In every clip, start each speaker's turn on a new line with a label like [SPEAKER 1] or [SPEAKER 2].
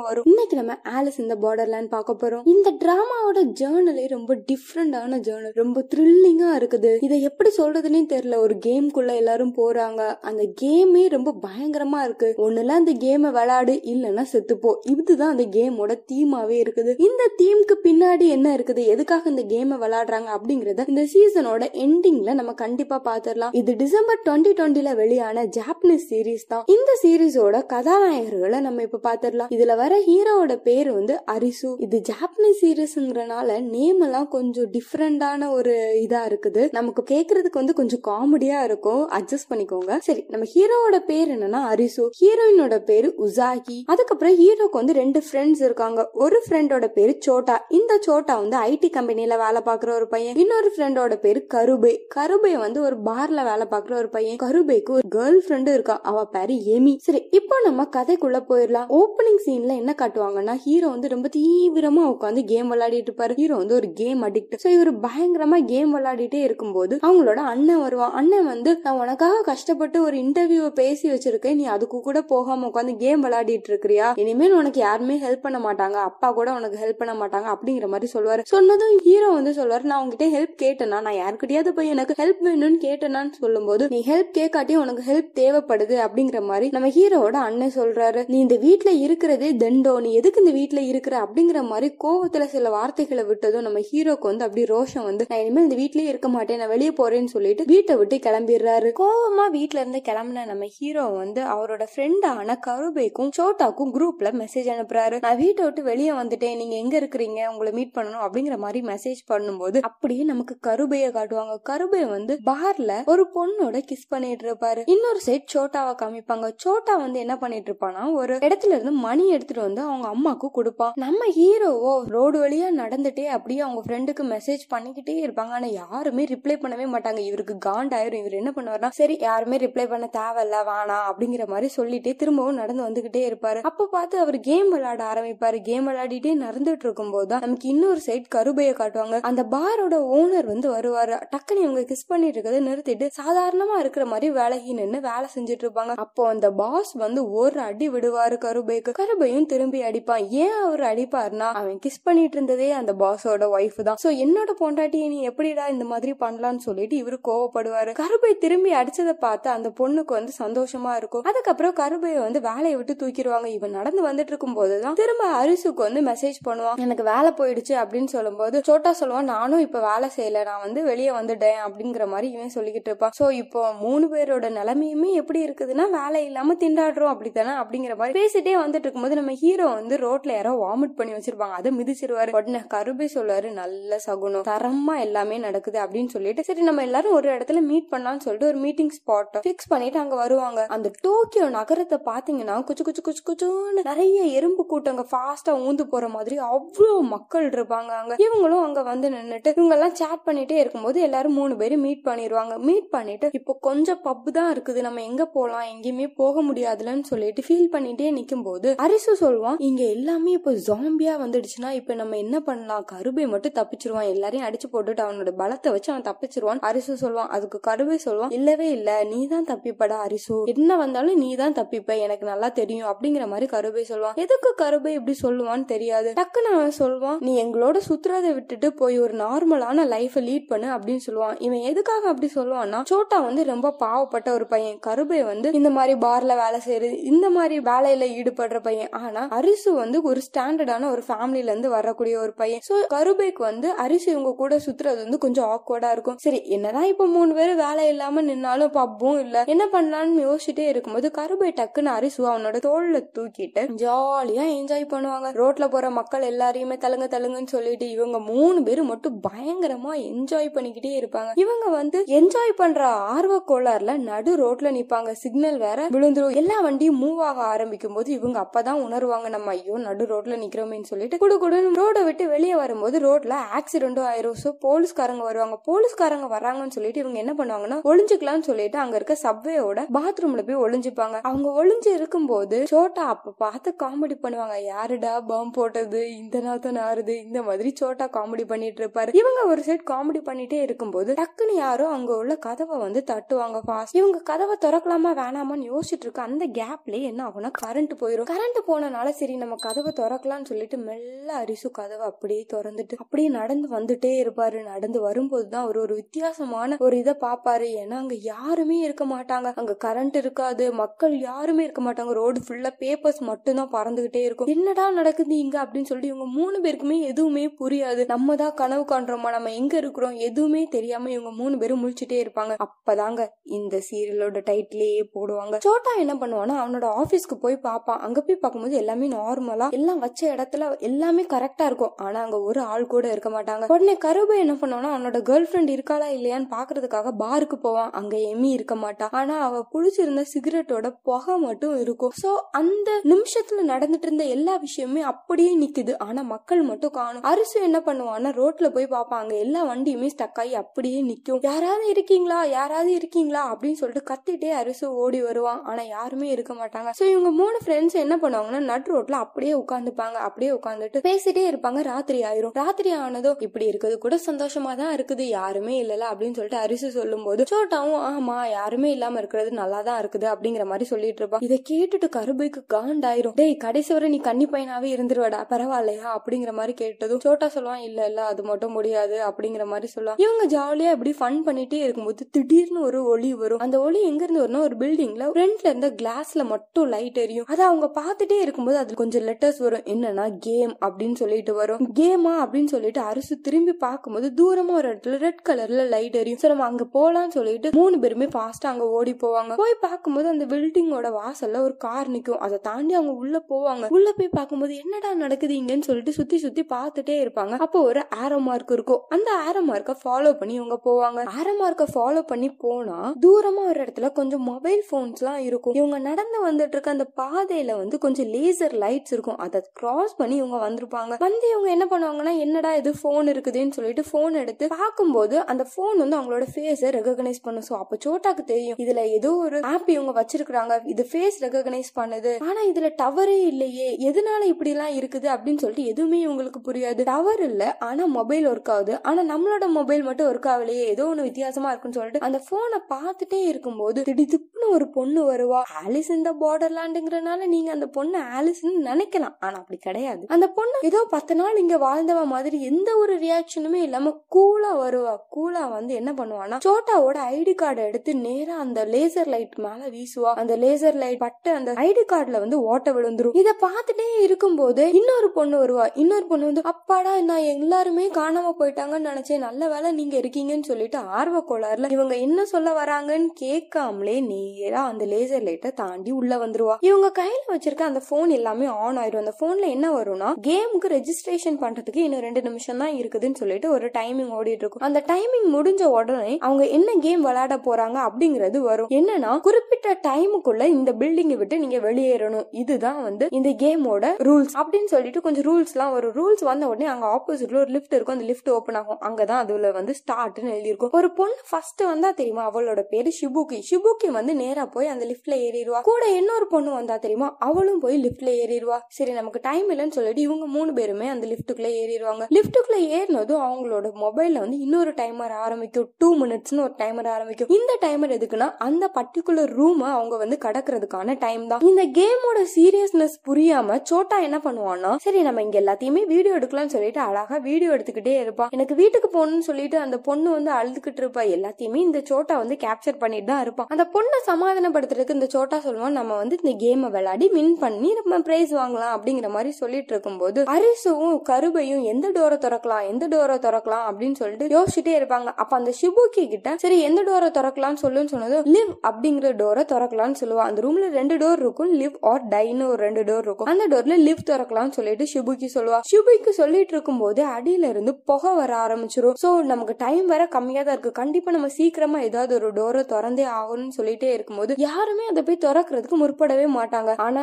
[SPEAKER 1] வரும். இன்னைக்கு நம்ம ஆலிஸ் இந்த பார்டர்லேண்ட் பார்க்க போறோம். இந்த டிராமாவோட ஜேர்னலே ரொம்ப டிஃப்ரெண்டான ஜேர்னல் ரொம்ப த்ரில்லிங்கா இருக்குது. இதை எப்படி சொல்றதுன்னே தெரியல. ஒரு கேம்குள்ள எல்லாரும் போறாங்க. அந்த கேமே ரொம்ப பயங்கரமா இருக்கு. ஒண்ணுல அந்த கேமை விளையாடு இல்லைன்னா செத்துப்போ இதுதான் அந்த கேமோட தீமாவே இருக்குது. இந்த தீம்க்கு பின்னாடி என்ன இருக்குது? எதுக்காக இந்த கேமை விளையாடுறாங்க? அப்படிங்கறத இந்த சீசனோட எண்டிங்ல நம்ம கண்டிப்பா பாத்திரலாம். இது டிசம்பர் டுவெண்ட்டி டுவெண்ட்டில வெளியான ஜாப்பனீஸ் சீரீஸ் தான். இந்த சீரீஸோட கதாநாயகர்களை நம்ம இப்ப பாத்திரலாம். இதுல வர ஹீரோவோட பேர் வந்து அரிசு. இது ஜாப்பனீஸ் சீரியஸ்ங்கிறனால நேம் எல்லாம் கொஞ்சம் டிஃப்ரெண்டான ஒரு இதா இருக்குது. நமக்கு கேக்குறதுக்கு வந்து கொஞ்சம் காமெடியா இருக்கும். அட்ஜஸ்ட் பண்ணிக்கோங்க. சரி நம்ம ஹீரோவோட பேர் என்னன்னா அரிசு. ஹீரோயினோட பேரு உசாகி அதுக்கப்புறம் ஹீரோக்கு வந்து ரெண்டு ஃப்ரெண்ட்ஸ் இருக்காங்க. ஒரு ஃப்ரெண்டோட பேரு சோட்டா இந்த சோட்டா வந்து ஐடி கம்பெனில வேலை பாக்குற ஒரு பையன். இன்னொரு ஃப்ரெண்டோட பேரு கருபே கருபே வந்து ஒரு பார்ல வேலை பாக்குற ஒரு பையன். கருபேக்கு ஒரு கேர்ள் ஃப்ரெண்டு இருக்கா. அவ பேரு எமி சரி இப்போ நம்ம கதைக்குள்ள போயிடலாம். ஓப்பனிங் சீன்ல என்ன காட்டுவாங்கன்னா ஹீரோ வந்து ரொம்ப தீவிரமா உட்காந்து கேம் விளையாடிட்டு இருப்பாரு. ஹீரோ வந்து ஒரு கேம் அடிக்ட் சோ இவர் பயங்கரமா கேம் விளையாடிட்டே இருக்கும்போது அவங்களோட அண்ணன் வருவான் அண்ணன் வந்து நான் உனக்காக கஷ்டப்பட்டு ஒரு இன்டர்வியூ பேசி வச்சிருக்கேன். நீ அதுக்கு கூட போகாம உட்காந்து கேம் விளையாடிட்டு இருக்கிறியா? இனிமேல் உனக்கு யாருமே ஹெல்ப் பண்ண மாட்டாங்க. அப்பா கூட உனக்கு ஹெல்ப் பண்ண மாட்டாங்க. அப்படிங்கிற மாதிரி சொல்லுவாரு. சொன்னதும் ஹீரோ வந்து சொல்லுவாரு நான் உங்ககிட்ட ஹெல்ப் கேட்டேனா? நான் யாருக்கிட்டயாவது போய் எனக்கு ஹெல்ப் வேணும்னு கேட்டேனான்னு சொல்லும்போது நீ ஹெல்ப் கேட்காட்டி உனக்கு ஹெல்ப் தேவைப்படுது. அப்படிங்கிற மாதிரி நம்ம ஹீரோவோட அண்ணன் சொல்றாரு. நீ இந்த வீட்டுல இருக்கிறதே தெண்டோ நீ எதுக்கு இந்த வீட்டில் இருக்கிற அப்படிங்கிற மாதிரி கோவத்துல சில வார்த்தைகளை விட்டதும் நம்ம ஹீரோக்கு வந்து அப்படி ரோஷம் வந்து நான் இனிமேல் இந்த வீட்லயே இருக்க மாட்டேன் நான் வெளியே போறேன்னு சொல்லிட்டு வீட்டை விட்டு கிளம்பிடுறாரு. கோவமா வீட்ல இருந்து கிளம்புன நம்ம ஹீரோ வந்து அவரோட ஃப்ரெண்டான கருபைக்கும் சோட்டாக்கும் குரூப்ல மெசேஜ் அனுப்புறாரு. நான் வீட்டை விட்டு வெளியே வந்துட்டேன் நீங்க எங்க இருக்கிறீங்க உங்களை மீட் பண்ணணும் அப்படிங்கிற மாதிரி மெசேஜ் பண்ணும்போது அப்படியே நமக்கு கருபைய காட்டுவாங்க. கருபை வந்து பார்ல ஒரு பொண்ணோட கிஸ் பண்ணிட்டு இருப்பாரு. இன்னொரு சைட் சோட்டாவை காமிப்பாங்க. சோட்டா வந்து என்ன பண்ணிட்டு இருப்பானா ஒரு இடத்துல இருந்து மணி எடுத்து எடுத்துட்டு வந்து அவங்க அம்மாக்கு கொடுப்பான் நம்ம ஹீரோவோ ரோடு வழியா நடந்துட்டே அப்படியே அவங்க ஃப்ரெண்டுக்கு மெசேஜ் பண்ணிக்கிட்டே இருப்பாங்க. ஆனா யாருமே ரிப்ளை பண்ணவே மாட்டாங்க. இவருக்கு காண்டாயிரும். இவர் என்ன பண்ணுவாருன்னா சரி யாருமே ரிப்ளை பண்ண தேவையில்ல. வேணாம் அப்படிங்கிற மாதிரி சொல்லிட்டே திரும்பவும் நடந்து வந்துகிட்டே இருப்பாரு. அப்ப பார்த்து அவர் கேம் விளையாட ஆரம்பிப்பாரு. கேம் விளையாடிட்டே நடந்துட்டு இருக்கும் போதுதான் நமக்கு இன்னொரு சைட் கருபைய காட்டுவாங்க. அந்த பாரோட ஓனர் வந்து வருவாரு. டக்குன்னு இவங்க கிஸ் பண்ணிட்டு இருக்கிறத நிறுத்திட்டு சாதாரணமா இருக்கிற மாதிரி வேலைக்கு நின்று வேலை செஞ்சுட்டு இருப்பாங்க. அப்போ அந்த பாஸ் வந்து ஒரு அடி விடுவாரு கருபைக்கு. கருபையும் திரும்பி அடிப்பான். ஏன் அவர் அடிப்பாருன்னா அவன் கிஸ் பண்ணிட்டு இருந்ததே அந்த பாஸோட ஒய்ஃப் தான். சோ என்னோட பொண்டாட்டியை நீ எப்படிடா இந்த மாதிரி பண்ணலாம்னு சொல்லிட்டு இவரு கோவப்படுவாரு. கருபை திரும்பி அடிச்சதை பார்த்து அந்த பொண்ணுக்கு வந்து சந்தோஷமா இருக்கும். அதுக்கப்புறம் கருபையை வந்து வேலையை விட்டு தூக்கிடுவாங்க. இவன் நடந்து வந்துட்டு இருக்கும் போதுதான் திரும்ப அரிசுக்கு வந்து மெசேஜ் பண்ணுவான். எனக்கு வேலை போயிடுச்சு அப்படின்னு சொல்லும்போது சோட்டா சொல்லுவான் நானும் இப்ப வேலை செய்யல. நான் வந்து வெளியே வந்துட்டேன். அப்படிங்கிற மாதிரி இவன் சொல்லிக்கிட்டு இருப்பான். சோ இப்போ மூணு பேரோட நிலைமையுமே எப்படி இருக்குதுன்னா வேலை இல்லாம திண்டாடுறோம் அப்படித்தானே அப்படிங்கிற மாதிரி பேசிட்டே வந்துட்டு இருக்கும்போது நம்ம ஹீரோ வந்து ரோட்ல யாரோ வாமிட் பண்ணி வச்சிருப்பாங்க. அதை மிதிச்சிருவாரு. உடனே கருபை சொல்லுவாரு நல்ல சகுனம். தரமா எல்லாமே நடக்குது அப்படின்னு சொல்லிட்டு சரி நம்ம எல்லாரும் ஒரு இடத்துல மீட் பண்ணலாம்னு சொல்லிட்டு ஒரு மீட்டிங் ஸ்பாட் பிக்ஸ் பண்ணிட்டு அங்க வருவாங்க. அந்த டோக்கியோ நகரத்தை பாத்தீங்கன்னா குச்சு குச்சு குச்சு குச்சுன்னு நிறைய எறும்பு கூட்டங்க ஃபாஸ்டா ஊந்து போற மாதிரி அவ்வளவு மக்கள் இருப்பாங்க அங்க. இவங்களும் அங்க வந்து நின்னுட்டு இவங்க எல்லாம் சேட் பண்ணிட்டே இருக்கும்போது எல்லாரும் மூணு பேரும் மீட் பண்ணிடுவாங்க மீட் பண்ணிட்டு இப்போ கொஞ்சம் பப்பு தான் இருக்குது. நம்ம எங்க போலாம்? எங்கேயுமே போக முடியாதுலன்னு சொல்லிட்டு ஃபீல் பண்ணிட்டே நிக்கும் போது அரிசு சொல்லுவான். இங்க எல்லாமே இப்போ ஜாம்பியா வந்துடுச்சுன்னா இப்ப நம்ம என்ன பண்ணலாம்? கருபை மட்டும் தப்பிச்சிருவான். எல்லாரையும் அடிச்சு போட்டுட்டு அவனோட பலத்தை வச்சு அவன் தப்பிச்சிருவான். அரிசு சொல்லுவான். அதுக்கு கருபை சொல்லுவான். இல்லவே இல்ல. நீ தான் தப்பிப்படா அரிசு. என்ன வந்தாலும் நீ தான் தப்பிப்ப. எனக்கு நல்லா தெரியும் அப்படிங்கிற மாதிரி கருபை சொல்லுவான். எதுக்கு கருபை இப்படி சொல்லுவான்னு தெரியாது. டக்குன்னு அவன் சொல்லுவான் நீ எங்களோட சுத்துறதை விட்டுட்டு போய் ஒரு நார்மலான லைஃப லீட் பண்ணு அப்படின்னு சொல்லுவான். இவன் எதுக்காக அப்படி சொல்லுவான்னா சோட்டா வந்து ரொம்ப பாவப்பட்ட ஒரு பையன். கருபை வந்து இந்த மாதிரி பார்ல வேலை செய்யறது இந்த மாதிரி வேலையில ஈடுபடுற பையன். ஆனா அரிசு வந்து ஒரு ஸ்டாண்டர்டான ஒரு ஃபேமிலில இருந்து வரக்கூடிய ஒரு பையன். சோ கருபைக்கு வந்து அரிசு இவங்க கூட சுத்துறது வந்து கொஞ்சம் ஆக்வர்டா இருக்கும். சரி என்னதான் இப்ப மூணு பேரும் வேலை இல்லாம நின்னாலும் பப்பும் இல்ல. என்ன பண்ணலாம்னு யோசிச்சுட்டே இருக்கும்போது கருபை டக்குன்னு அரிசு அவனோட தோல்ல தூக்கிட்டு ஜாலியா என்ஜாய் பண்ணுவாங்க. ரோட்ல போற மக்கள் எல்லாரையுமே தலுங்க தலுங்கன்னு சொல்லிட்டு இவங்க மூணு பேரும் மட்டும் பயங்கரமா என்ஜாய் பண்ணிக்கிட்டே இருப்பாங்க. இவங்க வந்து என்ஜாய் பண்ற ஆர்வ கோளாறுல நடு ரோட்ல நிப்பாங்க. சிக்னல் வேற விழுந்துரும். எல்லா வண்டியும் மூவ் ஆக ஆரம்பிக்கும் போது இவங்க அப்பதான் உணர்வாங்க நம்ம ஐயோ நடு ரோட்ல நிக்கிறோமேன்னு சொல்லிட்டு குடு குடுன்னு ரோட விட்டு வெளியே வரும்போது ரோட்ல ஆக்சிடென்டும் ஆயிரும். சோ போலீஸ்காரங்க வருவாங்க. போலீஸ்காரங்க வராங்கன்னு சொல்லிட்டு இவங்க என்ன பண்ணுவாங்கன்னா ஒளிஞ்சுக்கலாம்னு சொல்லிட்டு அங்க இருக்க சப்வேயோட பாத்ரூம்ல போய் ஒளிஞ்சுப்பாங்க. அவங்க ஒளிஞ்சு இருக்கும்போது சோட்டா அப்ப பார்த்து காமெடி பண்ணுவாங்க. யாருடா பாம் போட்டது? இந்த நாத்தம் நாறுது? இந்த மாதிரி சோட்டா காமெடி பண்ணிட்டு இருப்பாரு. இவங்க ஒரு சைட் காமெடி பண்ணிட்டே இருக்கும்போது டக்குன்னு யாரோ அங்க உள்ள கதவை வந்து தட்டுவாங்க ஃபாஸ்ட் இவங்க கதவை திறக்கலாமா வேணாமான்னு யோசிச்சுட்டு இருக்க அந்த கேப்லயே என்ன ஆகும்னா கரண்ட் போயிரும். கரண்ட் போன போனனால சரி நம்ம கதவை திறக்கலாம்னு சொல்லிட்டு மெல்ல அரிசு கதவை அப்படியே திறந்துட்டு அப்படியே நடந்து வந்துட்டே இருப்பாரு. நடந்து வரும்போதுதான் அவர் ஒரு வித்தியாசமான ஒரு இதை பாப்பாரு ஏன்னா அங்க யாருமே இருக்க மாட்டாங்க. அங்க கரண்ட் இருக்காது. மக்கள் யாருமே இருக்க மாட்டாங்க. ரோடு ஃபுல்லா பேப்பர்ஸ் மட்டும் தான் பறந்துகிட்டே இருக்கும். என்னடா நடக்குது இங்க அப்படின்னு சொல்லிட்டு இவங்க மூணு பேருக்குமே எதுவுமே புரியாது. நம்ம தான் கனவு காண்றோமா? நம்ம எங்க இருக்கிறோம்? எதுவுமே தெரியாம இவங்க மூணு பேரும் முழிச்சிட்டே இருப்பாங்க. அப்பதாங்க இந்த சீரியலோட டைட்டிலேயே போடுவாங்க. சோட்டா என்ன பண்ணுவான்னா அவனோட ஆபீஸ்க்கு போய் பார்ப்பான். அங்க போய் பார்க்கும்போது எல்லாமே நார்மலா எல்லாம் வச்ச இடத்துல எல்லாமே கரெக்டா இருக்கும். ஆனா அங்க ஒரு ஆள் கூட இருக்க மாட்டாங்க. உடனே கருபை என்ன பண்ணோம்னா அவனோட கேர்ள் ஃபிரெண்ட் இருக்காளா இல்லையான்னு பாக்குறதுக்காக பாருக்கு போவான். அங்க எமி இருக்க மாட்டா. ஆனா அவ புடிச்சிருந்த சிகரெட்டோட புகை மட்டும் இருக்கும். சோ அந்த நிமிஷத்துல நடந்துட்டு இருந்த எல்லா விஷயமே அப்படியே நிக்குது. ஆனா மக்கள் மட்டும் காணும். அரிசு என்ன பண்ணுவான்னா ரோட்ல போய் பார்ப்பாங்க எல்லா வண்டியுமே ஸ்டக் ஆகி அப்படியே நிக்கும். யாராவது இருக்கீங்களா? யாராவது இருக்கீங்களா? அப்படின்னு சொல்லிட்டு கத்திட்டே அரிசு ஓடி வருவான். ஆனா யாருமே இருக்க மாட்டாங்க. சோ இவங்க மூணு ஃப்ரெண்ட்ஸ் என்ன பண்ணுவாங்கன்னா நட் ரோட்ல அப்படியே உட்காந்துப்பாங்க. அப்படியே உட்காந்துட்டு பேசிட்டே இருப்பாங்க. ராத்திரி ஆயிரும். ராத்திரி ஆனதும் இப்படி இருக்குது. கூட சந்தோஷமா தான் இருக்குது. யாருமே இல்லல அப்படின்னு சொல்லிட்டு அரிசி சொல்லும் போது சோட்டாவும் ஆமா யாருமே இல்லாம இருக்கிறது நல்லா தான் இருக்குது அப்படிங்கிற மாதிரி சொல்லிட்டு இருப்பான். இதை கேட்டுட்டு கருபைக்கு காண்டாயிரும். டேய் கடைசி வரை நீ கன்னி பையனாவே இருந்துருவடா. பரவாயில்லையா? அப்படிங்கிற மாதிரி கேட்டதும் சோட்டா சொல்லுவான் இல்ல இல்ல அது மட்டும் முடியாது அப்படிங்கிற மாதிரி சொல்லுவான். இவங்க ஜாலியா இப்படி ஃபன் பண்ணிட்டே இருக்கும்போது திடீர்னு ஒரு ஒளி வரும். அந்த ஒளி எங்க இருந்து வரும்னா ஒரு பில்டிங்ல ஃப்ரண்ட்ல இருந்த கிளாஸ்ல மட்டும் லைட் எரியும். அதை அவங்க பார்த்துட்டே இருக்கும்போது அது கொஞ்சம் லெட்டர்ஸ் வரும். என்னன்னா கேம் அப்படின்னு சொல்லிட்டு வரும். கேமா அப்படின்னு சொல்லிட்டு அரசு திரும்பி பார்க்கும்போது தூரமா ஒரு இடத்துல ரெட் கலர்ல லைட் எரியும். சோ நம்ம அங்க போலாம்னு சொல்லிட்டு மூணு பேருமே ஃபாஸ்டா அங்க ஓடி போவாங்க. போய் பார்க்கும்போது அந்த பில்டிங்கோட வாசல்ல ஒரு கார் நிக்கும். அதை தாண்டி அவங்க உள்ள போவாங்க. உள்ள போய் பார்க்கும்போது என்னடா நடக்குது இங்கன்னு சொல்லிட்டு சுத்தி சுத்தி பார்த்துட்டே இருப்பாங்க. அப்போ ஒரு ஆரோ மார்க் இருக்கும். அந்த ஆரோ மார்க்கை ஃபாலோ பண்ணி இவங்க போவாங்க. ஆரோ மார்க்கை ஃபாலோ பண்ணி போனா தூரமா ஒரு இடத்துல கொஞ்சம் மொபைல் போன்ஸ் எல்லாம் இருக்கும். இவங்க நடந்து வந்துட்டு இருக்க அந்த பாதையில வந்து கொஞ்சம் லேசர் லைட்ஸ் இருக்கும். அதை கிராஸ் பண்ணி இவங்க வந்திருப்பாங்க. வந்து இவங்க என்ன பண்ணுவாங்கன்னா என்னடா இது ஃபோன் இருக்குதுன்னு சொல்லிட்டு ஃபோன் எடுத்து பார்க்கும்போது அந்த ஃபோன் வந்து அவங்களோட ஃபேஸை ரெகக்னைஸ் பண்ணும். ஸோ அப்போ சோட்டாக்கு தெரியும். இதுல ஏதோ ஒரு ஆப் இவங்க வச்சிருக்காங்க இது ஃபேஸ் ரெகக்னைஸ் பண்ணுது. ஆனா இதுல டவரே இல்லையே. எதனால இப்படி எல்லாம் இருக்குது அப்படின்னு சொல்லிட்டு எதுவுமே இவங்களுக்கு புரியாது. டவர் இல்ல ஆனா மொபைல் ஒர்க் ஆகுது. ஆனா நம்மளோட மொபைல் மட்டும் ஒர்க் ஆகலையே. ஏதோ ஒன்று வித்தியாசமா இருக்குன்னு சொல்லிட்டு அந்த போனை பார்த்துட்டே இருக்கும்போது திடீர்னு ஒரு பொண்ணு வருவா. ஆலிஸ் இந்த பார்டர்லாண்டுங்கிறனால நீங்க அந்த பொண்ணு ஆலிஸ்ன்னு நினைக்கலாம். ஆனா அப்படி கிடையாது. அந்த பொண்ணு ஏதோ பத்து நாள் இங்க வாழ்ந்தவ மாதிரி எந்த ஒரு ரியாக்ஷனுமே இல்லாம கூலா வருவா. கூலா வந்து என்ன பண்ணுவானா சோட்டாவோட ஐடி கார்டை எடுத்து நேரா அந்த லேசர் லைட் மேல வீசுவா. அந்த லேசர் லைட் பட்டு அந்த ஐடி கார்டுல வந்து ஓட்ட விழுந்துரும். இத பார்த்துட்டே இருக்கும்போது இன்னொரு பொண்ணு வருவா. இன்னொரு பொண்ணு வந்து அப்பாடா நான் எல்லாருமே காணாம போயிட்டாங்கன்னு நினைச்சேன் நல்ல வேலை நீங்க இருக்கீங்கன்னு சொல்லிட்டு ஆர்வ கோளாறுல இவங்க என்ன சொல்ல வராங்கன்னு கேட்காமலே நேரா அந்த லேசர் லைட்டை தாண்டி உள்ள வந்துருவா. இவங்க கையில வச்சிருக்க அந்த ஃபோன் எல்லாமே ஆன் ஆயிடும். அந்த ஃபோன்ல என்ன வரும்னா கேமுக்கு ரெஜிஸ்ட்ரேஷன் பண்றதுக்கு இன்னும் ரெண்டு நிமிஷம் தான் இருக்குதுன்னு சொல்லிட்டு ஒரு டைமிங் ஓடிட்டு இருக்கும். அந்த டைமிங் முடிஞ்ச உடனே அவங்க என்ன கேம் விளையாட போறாங்க அப்படிங்கிறது வரும். என்னன்னா குறிப்பிட்ட டைமுக்குள்ள இந்த பில்டிங்கை விட்டு நீங்க வெளியேறணும். இதுதான் வந்து இந்த கேமோட ரூல்ஸ் அப்படின்னு சொல்லிட்டு கொஞ்சம் ரூல்ஸ் எல்லாம் வரும். ரூல்ஸ் வந்த உடனே அங்க ஆப்போசிட்ல ஒரு லிஃப்ட் இருக்கும். அந்த லிஃப்ட் ஓபன் ஆகும். அங்கதான் அதுல வந்து ஸ்டார்ட்னு எழுதியிருக்கும். ஒரு பொண்ணு ஃபர்ஸ்ட் வந்தா தெரியுமா? அவளோட பேரு ஷிபுகி. ஷிபுகி வந்து நேரா போய் அந்த லிஃப்ட்ல ஏறிடுவா. கூட இன்னொரு பொண்ணு வந்தா தெரியுமா? அவளும் போய் லிஃப்ட்ல ஏறிடுவா. சரி நமக்கு டைம் இல்லைன்னு சொல்லிட்டு இவங்க மூணு பேருமே அந்த லிஃப்ட்டுக்குள்ள ஏறிடுவாங்க. லிஃப்ட்டுக்குள்ள ஏறினதும் அவங்களோட மொபைல்ல வந்து இன்னொரு டைமர் ஆரம்பிக்கும். டூ மினிட்ஸ்னு ஒரு டைமர் ஆரம்பிக்கும். இந்த டைமர் எதுக்குன்னா அந்த பர்டிகுலர் ரூம் அவங்க வந்து கடக்கிறதுக்கான டைம் தான். இந்த கேமோட சீரியஸ்னஸ் புரியாம சோட்டா என்ன பண்ணுவான்னா சரி நம்ம இங்க எல்லாத்தையுமே வீடியோ எடுக்கலாம்னு சொல்லிட்டு அழகா வீடியோ எடுத்துக்கிட்டே இருப்பான் எனக்கு வீட்டுக்கு போகணும்னு சொல்லிட்டு அந்த பொண்ணு வந்து அழுதுகிட்டு இருப்பா. எல்லாத்தையுமே இந்த சோட்டா வந்து கேப்சர் பண்ணிட்டு தான் இருப்பான் அந்த பொண்ணை சமாதானப்படுத்துறதுக்கு இந்த சோட்டா சொல்லுவான் நம்ம வந்து இந்த கேமை விளையாடி வின் பண்ணி நம்ம பிரைஸ் வாங்கலாம் அப்படிங்கிற மாதிரி சொல்லிட்டு இருக்கும்போது அரிசுவும் கருபையும் எந்த டோரை திறக்கலாம் எந்த டோரை திறக்கலாம் அப்படின்னு சொல்லிட்டு யோசிச்சுட்டே இருப்பாங்க. அப்ப அந்த ஷிபுக்கி கிட்ட சரி எந்த டோரை திறக்கலாம்னு சொல்லுன்னு சொன்னது லிவ் அப்படிங்கிற டோரை திறக்கலாம்னு சொல்லுவா. அந்த ரூம்ல ரெண்டு டோர் இருக்கும் லிவ் ஆர் டைன்னு ஒரு ரெண்டு டோர் இருக்கும். அந்த டோர்ல லிவ் திறக்கலாம்னு சொல்லிட்டு ஷிபுக்கி சொல்லுவா. ஷிபுக்கு சொல்லிட்டு இருக்கும்போது அடியில இருந்து புகை வர ஆரம்பிச்சிரும். சோ நமக்கு டைம் வேற கம்மியா தான் இருக்கு. கண்டிப்பா நம்ம சீக்கிரமா ஏதாவது ஒரு டோரை திறந்தே ஆகணும்னு சொல்லிட்டே இருக்கும்போது யாருமே அதை போய் திறக்கிறதுக்கு முற்படவே மாட்டாங்க. ஆனா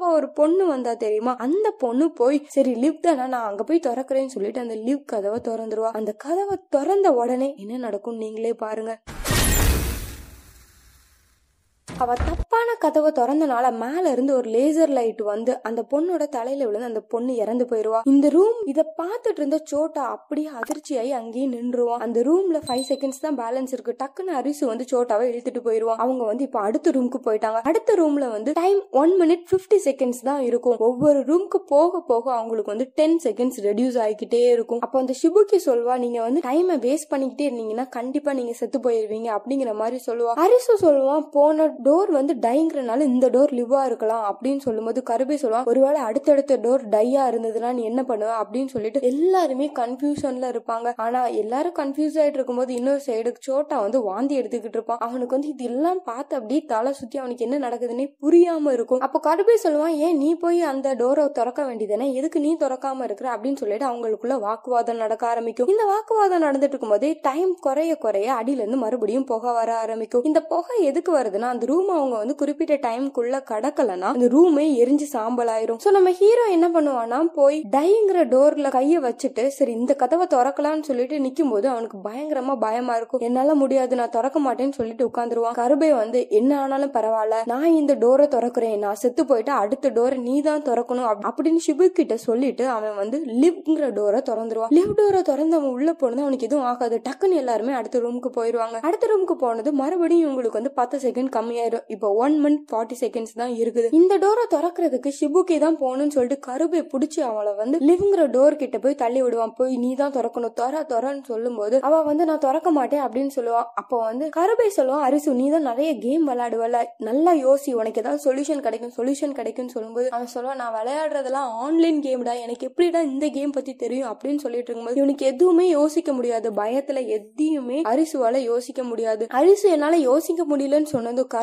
[SPEAKER 1] எக்ஸ்ட்ராவா ஒரு பொண்ணு வந்தா தெரியுமா? அந்த பொண்ணு போய் சரி லிவ் தானே நான் அங்க போய் திறக்கிறேன்னு சொல்லிட்டு அந்த லிவ் கதவை திறந்துருவா. அந்த கதவை திறந்த உடனே என்ன நடக்கும் நீங்களே பாருங்க. அவ தப்பான கதவை திறந்தனால மேல இருந்து ஒரு லேசர் லைட் வந்து அந்த பொண்ணோட தலையில விழுந்து அந்த பொண்ணு இறந்து போயிருவா. இந்த ரூம் இத பாத்துட்டு இருந்த சோட்டா அப்படியே அதிர்ச்சியாகி அங்கேயே நின்றுவான் அந்த ரூம்ல ஃபைவ் செகண்ட்ஸ் தான் பேலன்ஸ் இருக்கு. டக்குன்னு அரிசு வந்து சோட்டாவை இழுத்துட்டு போயிருவான் அவங்க வந்து இப்ப அடுத்த ரூமுக்கு போயிட்டாங்க. அடுத்த ரூம்ல வந்து time one minute fifty seconds தான் இருக்கும். ஒவ்வொரு ரூமுக்கு போக போக அவங்களுக்கு வந்து டென் செகண்ட்ஸ் ரெடியூஸ் ஆகிக்கிட்டே இருக்கும். அப்போ அந்த ஷிபுக்கி சொல்வா நீங்க வந்து டைமை வேஸ்ட் பண்ணிக்கிட்டே இருந்தீங்கன்னா கண்டிப்பா நீங்க செத்து போயிருவீங்க அப்படிங்கிற மாதிரி சொல்லுவா. அரிசு சொல்லுவான் போன டோர் வந்து டைங்கிறனால இந்த டோர் லிவா இருக்கலாம் அப்படின்னு சொல்லும்போது கருபே சொல்லுவான் ஒருவேளை அடுத்தடுத்த டோர் டையா இருந்ததுன்னா நீ என்ன பண்ணுவ? அப்படின்னு சொல்லிட்டு எல்லாருமே கன்ஃபியூஷன்ல இருப்பாங்க. ஆனா எல்லாரும் கன்ஃபியூஸ் ஆயிட்டு இருக்கும்போது இன்னொரு சைடு சோட்டா வந்து வாந்தி எடுத்துக்கிட்டு இருப்பான். அவனுக்கு வந்து இதெல்லாம் பார்த்து அப்படியே தலை சுத்தி அவனுக்கு என்ன நடக்குதுன்னே புரியாம இருக்கும். அப்போ கருபே சொல்லுவான் ஏன் நீ போய் அந்த டோரை திறக்க வேண்டியதானே எதுக்கு நீ திறக்காம இருக்கிற? அப்படின்னு சொல்லிட்டு அவங்களுக்குள்ள வாக்குவாதம் நடக்க ஆரம்பிக்கும். இந்த வாக்குவாதம் நடந்துட்டு இருக்கும்போதே டைம் குறைய குறைய அடியில இருந்து மறுபடியும் புகை வர ஆரம்பிக்கும். இந்த புகை எதுக்கு வருதுன்னா அந்த ரூம் அவங்க வந்து குறிப்பிட்ட டைம்குள்ள கடக்கலனா அந்த ரூமே எரிஞ்சு சாம்பலாயிரும். சோ நம்ம ஹீரோ என்ன பண்ணுவானா போய் டைங்கிற டோர்ல கைய வச்சுட்டு சரி இந்த கதவை திறக்கலாம்னு சொல்லிட்டு நிக்கும் போது அவனுக்கு பயங்கரமா பயமா இருக்கும். என்னால முடியாது நான் திறக்க மாட்டேன்னு சொல்லிட்டு உட்காந்துருவான் கருபை வந்து என்ன ஆனாலும் பரவாயில்ல. நான் இந்த டோரை திறக்கிறேன். நான் செத்து போயிட்டு அடுத்த டோரை நீ தான் திறக்கணும் அப்படின்னு ஷிபு கிட்ட சொல்லிட்டு அவன் வந்து லிவ்ங்கிற டோரை திறந்துருவான். லிவ் டோரை திறந்து அவன் உள்ள போனது அவனுக்கு எதுவும் ஆகாது. டக்குன்னு எல்லாருமே அடுத்த ரூமுக்கு போயிருவாங்க. அடுத்த ரூமுக்கு போனது மறுபடியும் இவங்களுக்கு வந்து பத்து செகண்ட் கம்மியாயிரும் இப்போ ஒன் மந்த் ஃபார்ட்டி செகண்ட்ஸ் தான் இருக்குது. இந்த டோரை திறக்கிறதுக்கு ஷிபுக்கி தான் போகணும்னு சொல்லிட்டு கருபை பிடிச்சி அவளை வந்து லிவ்ங்கிற டோர் கிட்ட போய் தள்ளி விடுவான். போய் நீ தான் திறக்கணும். தொற தொறன்னு சொல்லும்போது அவ வந்து நான் திறக்க மாட்டேன் அப்படின்னு சொல்லுவான் அப்போ வந்து கருபை சொல்லுவான் அரிசு நீ தான் நிறைய கேம் விளையாடுவல நல்லா யோசி. உனக்கு ஏதாவது சொல்யூஷன் கிடைக்கும் சொல்யூஷன் கிடைக்கும்னு சொல்லும்போது அவன் சொல்லுவான் நான் விளையாடுறதெல்லாம் ஆன்லைன் கேம்டா எனக்கு எப்படிடா இந்த கேம் பத்தி தெரியும்? அப்படின்னு சொல்லிட்டு இருக்கும்போது இவனுக்கு எதுவுமே யோசிக்க முடியாது. பயத்துல எதையுமே அரிசுவால யோசிக்க முடியாது. அரிசு என்னால யோசிக்க முடியலன்னு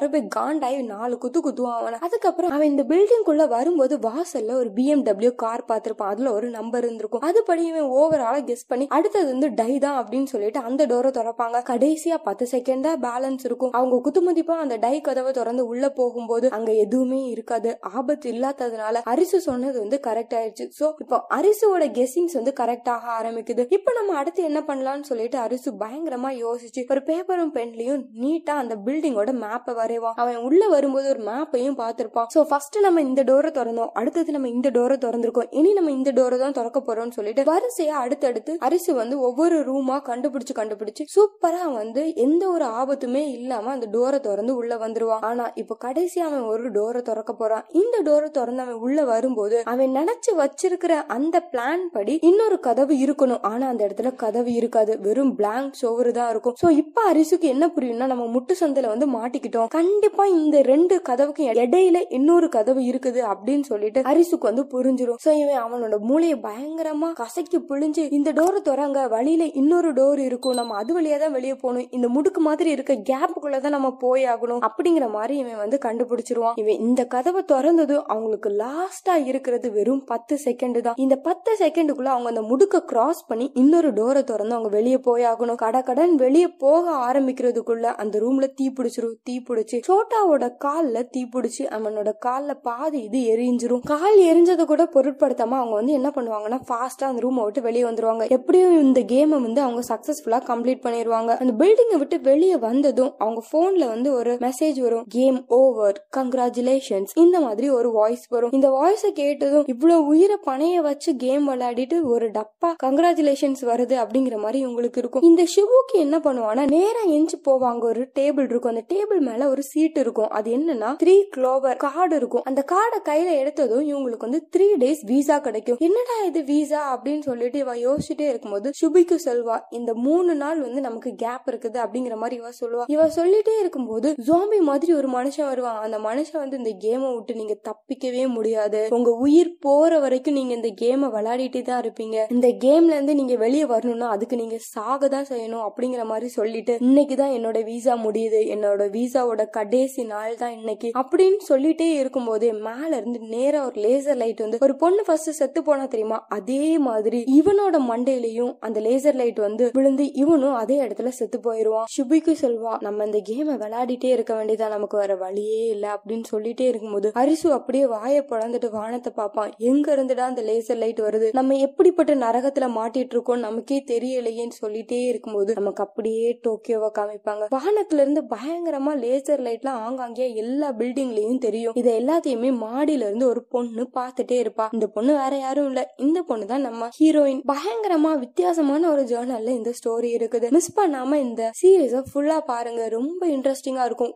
[SPEAKER 1] சொன்னது போய் காண்டாயி நாலு குத்து குத்துவான். அவனை அதுக்கப்புறம் அவன் இந்த பில்டிங்குள்ள வரும்போது வாசல்ல ஒரு பிஎம்டபிள்யூ கார் பார்த்திருப்பான். அதுல ஒரு நம்பர் இருந்திருக்கும். அதுபடி இவன் ஓவராலா கெஸ் பண்ணி அடுத்தது வந்து டை தான் அப்படின்னு சொல்லிட்டு அந்த டோரை திறப்பாங்க. கடைசியா பத்து செகண்ட் தான் பேலன்ஸ் இருக்கும். அவங்க குத்துமதிப்பா அந்த டை கதவை திறந்து உள்ள போகும்போது அங்க எதுவுமே இருக்காது. ஆபத்து இல்லாததுனால அரிசு சொன்னது வந்து கரெக்ட் ஆயிடுச்சு. சோ இப்போ அரிசுவோட கெஸ்ஸிங்ஸ் வந்து கரெக்ட் ஆக ஆரம்பிக்குது. இப்போ நம்ம அடுத்து என்ன பண்ணலாம்னு சொல்லிட்டு அரிசு பயங்கரமா யோசிச்சு ஒரு பேப்பரும் பென்லயும் நீட்டா அந்த பில்டிங்கோட மேப்பை வரைவான் அவன் உள்ள வரும்போது ஒரு மேப்பையும் பார்த்திருப்பான். சோ ஃபர்ஸ்ட் நம்ம இந்த டோரை திறந்தோம். அடுத்தது நம்ம இந்த டோரை திறந்திருக்கோம். இனி நம்ம இந்த டோரை தான் திறக்க போறோம்னு சொல்லிட்டு வரிசையா அடுத்தடுத்து அரிசி வந்து ஒவ்வொரு ரூமா கண்டுபிடிச்சு கண்டுபிடிச்சு சூப்பரா வந்து எந்த ஒரு ஆபத்துமே இல்லாம அந்த டோரை திறந்து உள்ள வந்துருவான். ஆனா இப்ப கடைசி அவன் ஒரு டோரை திறக்க போறான். இந்த டோரை திறந்து அவன் உள்ள வரும்போது அவன் நினைச்சு வச்சிருக்கிற அந்த பிளான் படி இன்னொரு கதவு இருக்கணும். ஆனா அந்த இடத்துல கதவு இருக்காது. வெறும் பிளாங்க் சோறு தான் இருக்கும். சோ இப்ப அரிசுக்கு என்ன புரியும்னா நம்ம முட்டு சந்தையில வந்து மாட்டிக்கிட்டோம். கண்டிப்பா இந்த ரெண்டு கதவுக்கு இடையில இன்னொரு கதவு இருக்குது அப்படின்னு சொல்லிட்டு அரிசுக்கு வந்து புரிஞ்சிடும் சோ இவன் அவனோட மூளையை பயங்கரமா கசக்கி புழிஞ்சு இந்த டோரை திறங்க வழியில இன்னொரு டோர் இருக்கும். நம்ம அது வழியா தான் வெளியே போகணும். இந்த முடுக்கு மாதிரி இருக்க கேப்புக்குள்ள தான் நம்ம போய் ஆகணும் அப்படிங்கிற மாதிரி இவன் வந்து கண்டுபிடிச்சிருவான். இவன் இந்த கதவை திறந்ததும் அவங்களுக்கு லாஸ்டா இருக்கிறது வெறும் பத்து செகண்ட் தான். இந்த பத்து செகண்டுக்குள்ள அவங்க அந்த முடுக்க கிராஸ் பண்ணி இன்னொரு டோரை திறந்து அவங்க வெளியே போய் ஆகணும். கடை கடன் வெளியே போக ஆரம்பிக்கிறதுக்குள்ள அந்த ரூம்ல தீ பிடிச்சிரும். தீ பிடிச்சி சோட்டாவோட கால்ல தீ பிடிச்சி அவனோட கால்ல பாதி இது எரிஞ்சிரும். கால் எரிஞ்சதை கூட பொருட்படுத்தாம அவங்க வந்து என்ன பண்ணுவாங்கன்னா ஃபாஸ்டா அந்த ரூமை விட்டு வெளியே வந்துருவாங்க. எப்படியும் இந்த கேமை வந்து அவங்க சக்சஸ்ஃபுல்லா கம்ப்ளீட் பண்ணிடுவாங்க அந்த பில்டிங்கை விட்டு வெளியே வந்ததும் அவங்க போன்ல வந்து ஒரு மெசேஜ் வரும். கேம் ஓவர் கங்க்ராச்சுலேஷன்ஸ் இந்த மாதிரி ஒரு வாய்ஸ் வரும். இந்த வாய்ஸை கேட்டதும் இவ்வளவு உயிரை பணைய வச்சு கேம் விளையாடிட்டு ஒரு டப்பா கங்க்ராச்சுலேஷன்ஸ் வருது அப்படிங்கிற மாதிரி உங்களுக்கு இருக்கும். இந்த ஷிவுக்கு என்ன பண்ணுவானா நேரா எஞ்சி போவாங்க. ஒரு டேபிள் இருக்கும். அந்த டேபிள் மேல ஒரு சீட் இருக்கும். அது என்னன்னா த்ரீ க்ளோவர் கார்டு இருக்கும். அந்த கார்டை கையில எடுத்ததும் இவங்களுக்கு வந்து த்ரீ டேஸ் வீசா கிடைக்கும். என்னடா இது வீசா அப்படின்னு சொல்லிட்டு இவ யோசிச்சுட்டே இருக்கும்போது சுபிக்கு சொல்வா இந்த மூணு நாள் வந்து நமக்கு கேப் இருக்குது அப்படிங்கிற மாதிரி இவ சொல்லுவா. இவ சொல்லிட்டே இருக்கும்போது ஜோம்பி மாதிரி ஒரு மனுஷன் வருவான். அந்த மனுஷன் வந்து இந்த கேமை விட்டு நீங்க தப்பிக்கவே முடியாது. உங்க உயிர் போற வரைக்கும் நீங்க இந்த கேமை விளையாடிட்டே தான் இருப்பீங்க. இந்த கேம்ல இருந்து நீங்க வெளியே வரணும்னா அதுக்கு நீங்க சாக தான் செய்யணும் அப்படிங்கிற மாதிரி சொல்லிட்டு இன்னைக்கு தான் என்னோட வீசா முடியுது. என்னோட வீசாவோட கடைசி நாள் தான் இன்னைக்கு அப்படின்னு சொல்லிட்டே இருக்கும்போதே மேல இருந்து நேரா ஒரு லேசர் லைட் வந்து ஒரு பொண்ணு ஃபர்ஸ்ட் செத்து போனா தெரியுமா? அதே மாதிரி இவனோட மண்டையிலையும் அந்த லேசர் லைட் வந்து விழுந்து இவனும் அதே இடத்துல செத்து போயிருவான். சுபிக்கு சொல்வா நம்ம இந்த கேமை விளையாடிட்டே இருக்க வேண்டியதா? நமக்கு வேற வழியே இல்ல. அப்படின்னு சொல்லிட்டே இருக்கும்போது அரிசு அப்படியே வாயை பிளந்துட்டு வானத்தை பார்ப்பான். எங்க இருந்துடா அந்த லேசர் லைட் வருது? நம்ம எப்படிப்பட்ட நரகத்துல மாட்டிட்டு இருக்கோம் நமக்கே தெரியலையேன்னு சொல்லிட்டே இருக்கும்போது நமக்கு அப்படியே டோக்கியோவை காமிப்பாங்க. வானத்துல இருந்து பயங்கரமா லேசர் லைட்லாம் ஆங்காங்கே எல்லா பில்டிங்லயும் தெரியும். இதை எல்லாத்தையுமே மாடியில இருந்து ஒரு பொண்ணு பார்த்துட்டே இருப்பா. இந்த பொண்ணு வேற யாரும் இல்ல. இந்த பொண்ணு தான் நம்ம ஹீரோயின் பயங்கரமா வித்தியாசமான ஒரு ஜேர்னல்ல இந்த ஸ்டோரி இருக்குது. மிஸ் பண்ணாம இந்த சீரீஸ ஃபுல்லா பாருங்க. ரொம்ப இன்ட்ரெஸ்டிங்கா இருக்கும்.